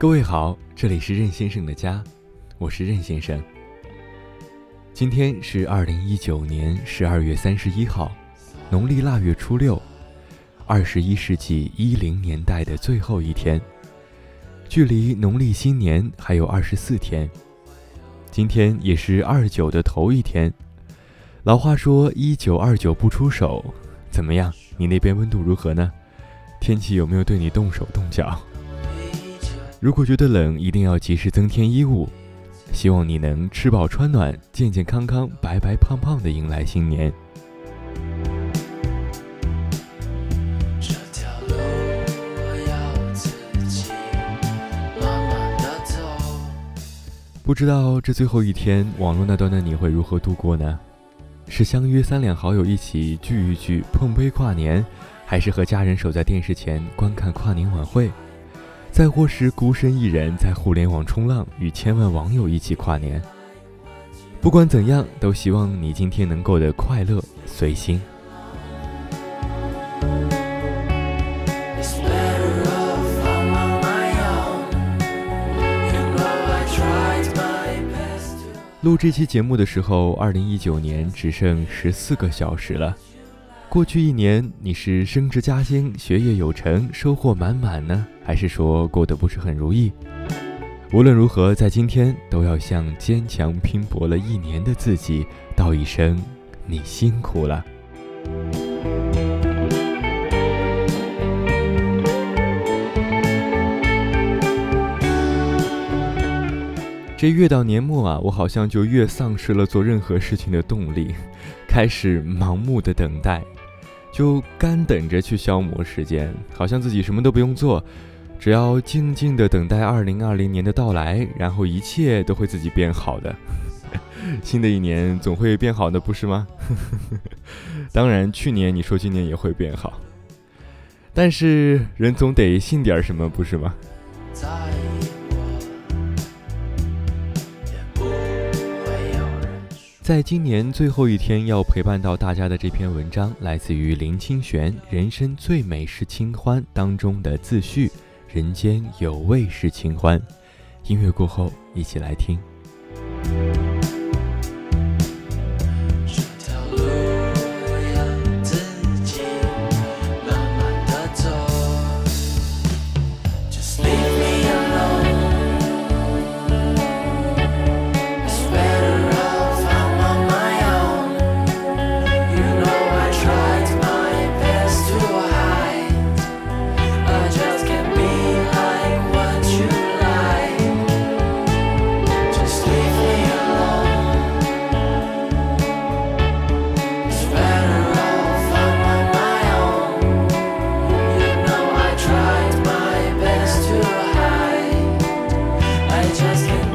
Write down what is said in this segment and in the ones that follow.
各位好，这里是任先生的家，我是任先生。今天是二零一九年十二月三十一号，农历腊月初六，二十一世纪一零年代的最后一天，距离农历新年还有二十四天。今天也是二九的头一天。老话说一九二九不出手，怎么样？你那边温度如何呢？天气有没有对你动手动脚？如果觉得冷，一定要及时增添衣物。希望你能吃饱穿暖，健健康康、白白胖胖的迎来新年。不知道这最后一天，网络那端的你会如何度过呢？是相约三两好友一起聚一聚，碰杯跨年，还是和家人守在电视前观看跨年晚会，再或是孤身一人在互联网冲浪，与千万网友一起跨年？不管怎样，都希望你今天能过得快乐随心。录这期节目的时候，二零一九年只剩十四个小时了。过去一年，你是升职加薪、学业有成、收获满满呢，还是说过得不是很如意？无论如何，在今天都要向坚强拼搏了一年的自己道一声：你辛苦了。这越到年末啊，我好像就越丧失了做任何事情的动力，开始盲目的等待，就干等着去消磨时间，好像自己什么都不用做，只要静静的等待二零二零年的到来，然后一切都会自己变好的。新的一年总会变好的，不是吗？当然，去年你说今年也会变好，但是人总得信点什么，不是吗？在在今年最后一天要陪伴到大家的这篇文章，来自于林清玄《人生最美是清欢》当中的自序：“人间有味是清欢。”音乐过后，一起来听。I just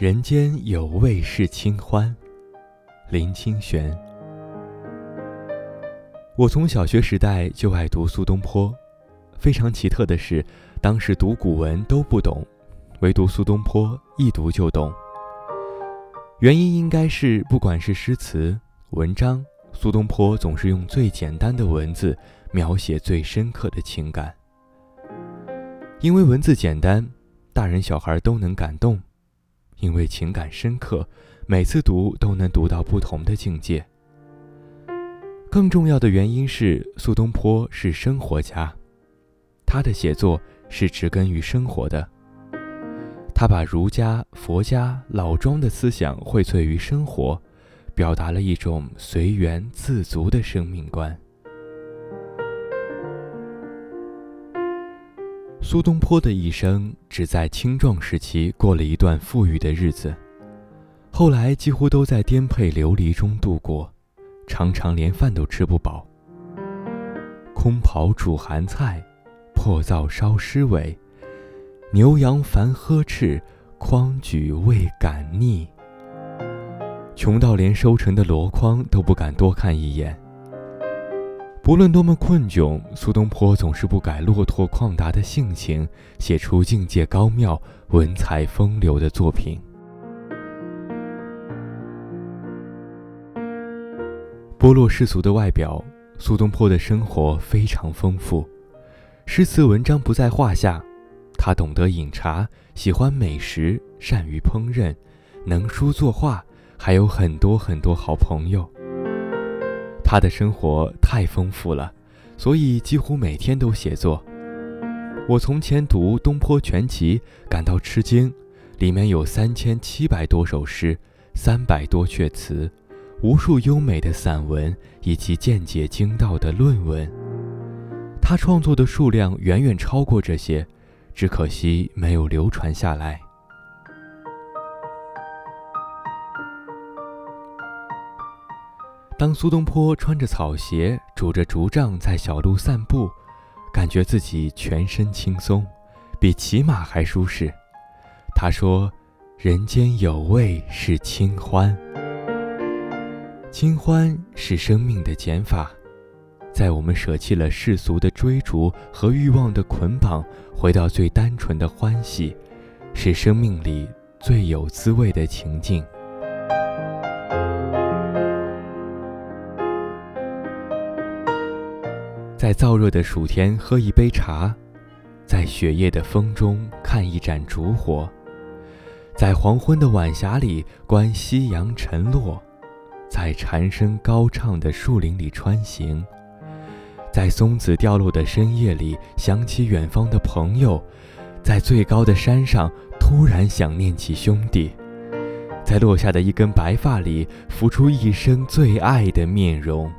人间有味是清欢，林清玄。我从小学时代就爱读苏东坡，非常奇特的是，当时读古文都不懂，唯独苏东坡一读就懂。原因应该是，不管是诗词、文章，苏东坡总是用最简单的文字描写最深刻的情感。因为文字简单，大人小孩都能感动。因为情感深刻，每次读都能读到不同的境界。更重要的原因是，苏东坡是生活家，他的写作是植根于生活的，他把儒家、佛家、老庄的思想荟萃于生活，表达了一种随缘自足的生命观。苏东坡的一生只在青壮时期过了一段富裕的日子，后来几乎都在颠沛流离中度过，常常连饭都吃不饱。空庖煮寒菜，破灶烧湿尾。牛羊烦呵斥，筐举未敢逆。穷到连收成的箩筐都不敢多看一眼。不论多么困窘，苏东坡总是不改落拓旷达的性情，写出境界高妙、文采风流的作品。剥落世俗的外表，苏东坡的生活非常丰富，诗词文章不在话下。他懂得饮茶，喜欢美食，善于烹饪，能书作画，还有很多很多好朋友。他的生活太丰富了，所以几乎每天都写作。我从前读《东坡全集》，感到吃惊，里面有三千七百多首诗，三百多阙词，无数优美的散文以及见解精到的论文。他创作的数量远远超过这些。只可惜没有流传下来。当苏东坡穿着草鞋，拄着竹杖在小路散步，感觉自己全身轻松，比骑马还舒适。他说：“人间有味是清欢，清欢是生命的减法。”在我们舍弃了世俗的追逐和欲望的捆绑，回到最单纯的欢喜，是生命里最有滋味的情境。在燥热的暑天喝一杯茶，在雪夜的风中看一盏烛火，在黄昏的晚霞里观夕阳沉落，在蝉声高唱的树林里穿行。在松子掉落的深夜里，想起远方的朋友；在最高的山上，突然想念起兄弟；在落下的一根白发里，浮出一生最爱的面容；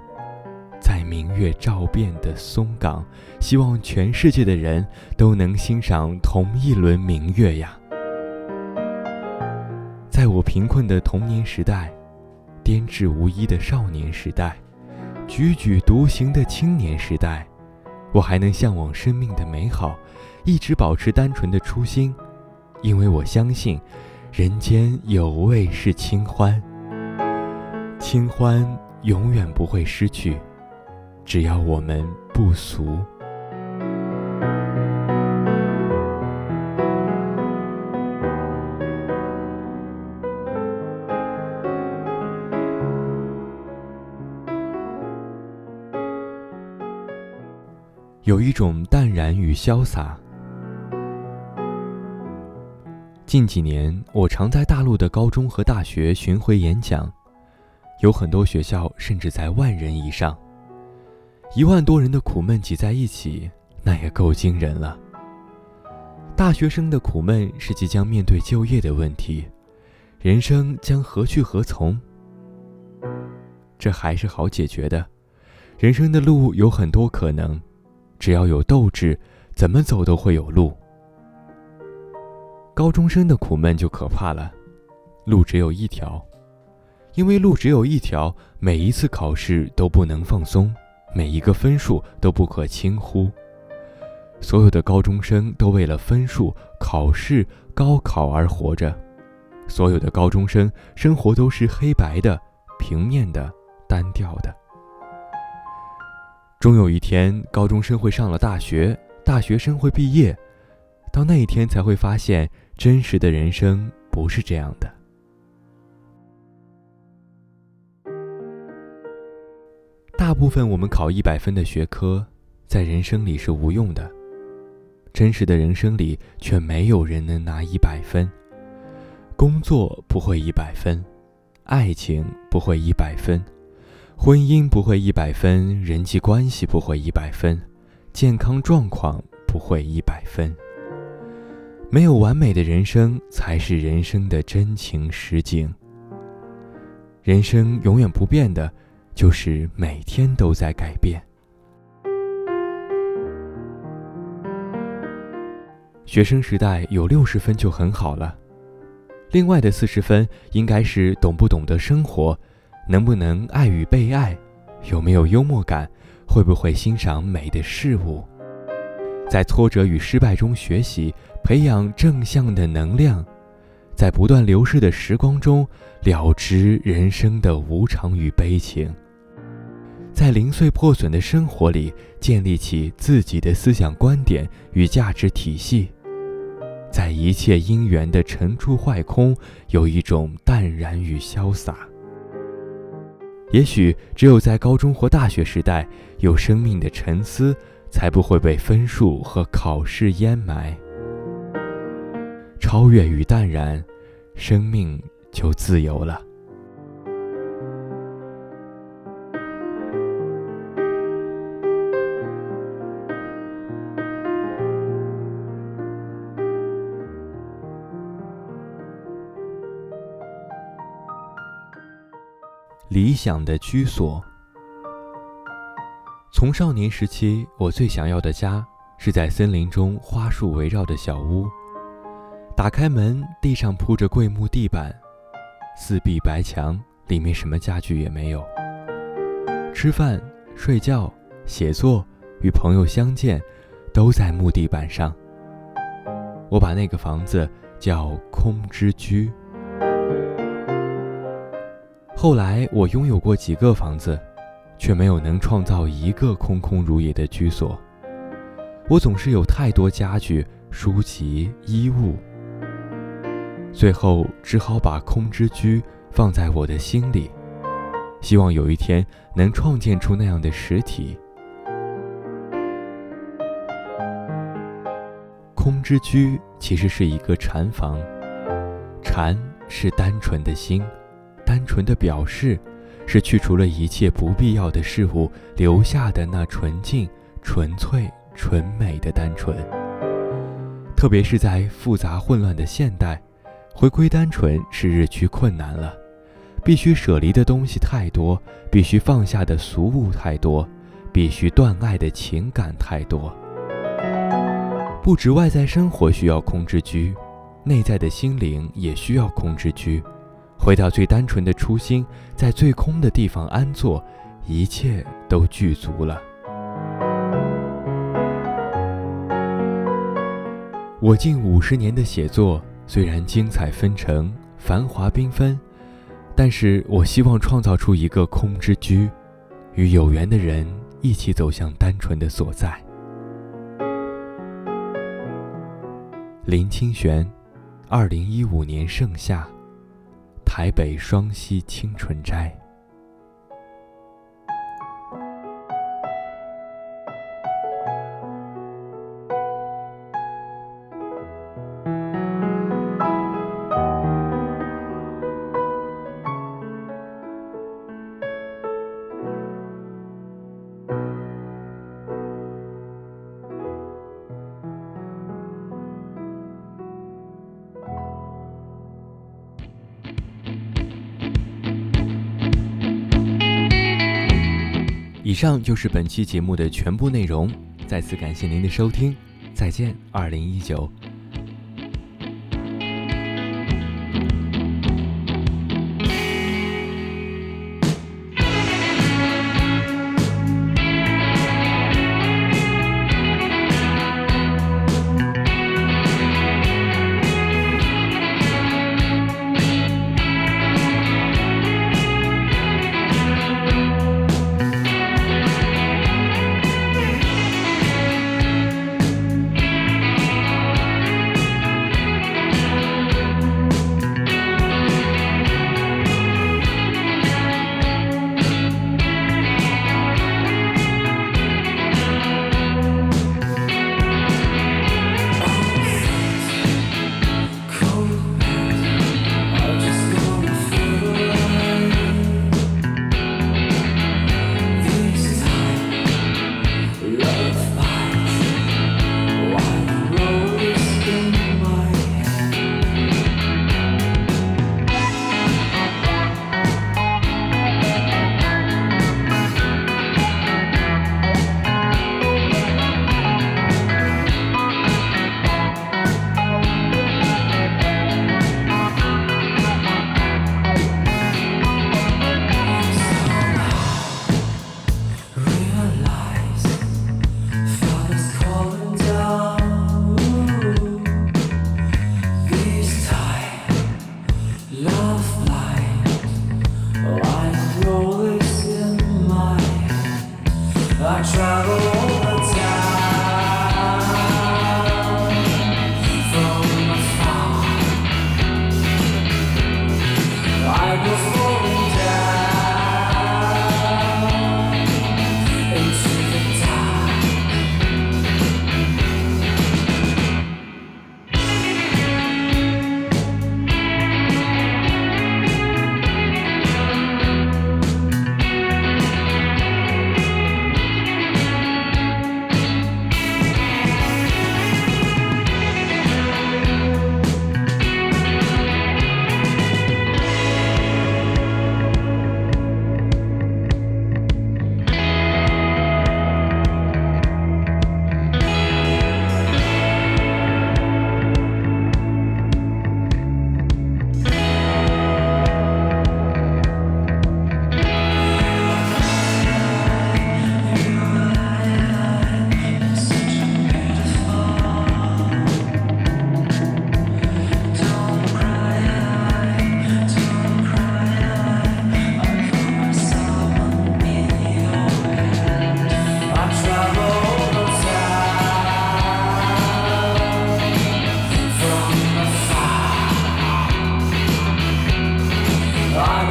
在明月照遍的松岗，希望全世界的人都能欣赏同一轮明月呀！在我贫困的童年时代，颠至无依的少年时代。踽踽独行的青年时代，我还能向往生命的美好，一直保持单纯的初心，因为我相信，人间有味是清欢，清欢永远不会失去，只要我们不俗。有一种淡然与潇洒。近几年，我常在大陆的高中和大学巡回演讲，有很多学校甚至在万人以上，一万多人的苦闷挤在一起，那也够惊人了。大学生的苦闷是即将面对就业的问题，人生将何去何从？这还是好解决的，人生的路有很多可能。只要有斗志，怎么走都会有路。高中生的苦闷就可怕了，路只有一条，因为路只有一条，每一次考试都不能放松，每一个分数都不可轻忽。所有的高中生都为了分数、考试、高考而活着，所有的高中生生活都是黑白的、平面的、单调的。终有一天，高中生会上了大学，大学生会毕业，到那一天才会发现，真实的人生不是这样的。大部分我们考一百分的学科，在人生里是无用的，真实的人生里却没有人能拿一百分。工作不会一百分，爱情不会一百分。婚姻不会一百分，人际关系不会一百分，健康状况不会一百分。没有完美的人生，才是人生的真情实景。人生永远不变的，就是每天都在改变。学生时代有六十分就很好了，另外的四十分应该是懂不懂得生活，能不能爱与被爱，有没有幽默感，会不会欣赏美的事物。在挫折与失败中学习，培养正向的能量，在不断流逝的时光中了知人生的无常与悲情，在零碎破损的生活里建立起自己的思想观点与价值体系，在一切因缘的沉住坏空有一种淡然与潇洒。也许只有在高中或大学时代有生命的沉思。才不会被分数和考试淹埋。超越与淡然，生命就自由了。理想的居所。从少年时期，我最想要的家是在森林中花树围绕的小屋。打开门，地上铺着桂木地板，四壁白墙，里面什么家具也没有。吃饭、睡觉、写作、与朋友相见，都在木地板上。我把那个房子叫空之居。后来，我拥有过几个房子。却没有能创造一个空空如也的居所。我总是有太多家具、书籍、衣物，最后只好把空之居放在我的心里，希望有一天能创建出那样的实体。空之居其实是一个禅房，禅是单纯的心，单纯的表示。是去除了一切不必要的事物，留下的那纯净、纯粹、纯美的单纯。特别是在复杂混乱的现代，回归单纯是日趋困难了。必须舍离的东西太多，必须放下的俗物太多，必须断爱的情感太多。不止外在生活需要空之居，内在的心灵也需要空之居。回到最单纯的初心，在最空的地方安坐，一切都具足了。我近五十年的写作虽然精彩纷呈、繁华缤纷，但是我希望创造出一个空之居，与有缘的人一起走向单纯的所在。林清玄，二零一五年盛夏。台北双溪清纯斋。上就是本期节目的全部内容，再次感谢您的收听，再见，二零一九。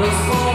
was born.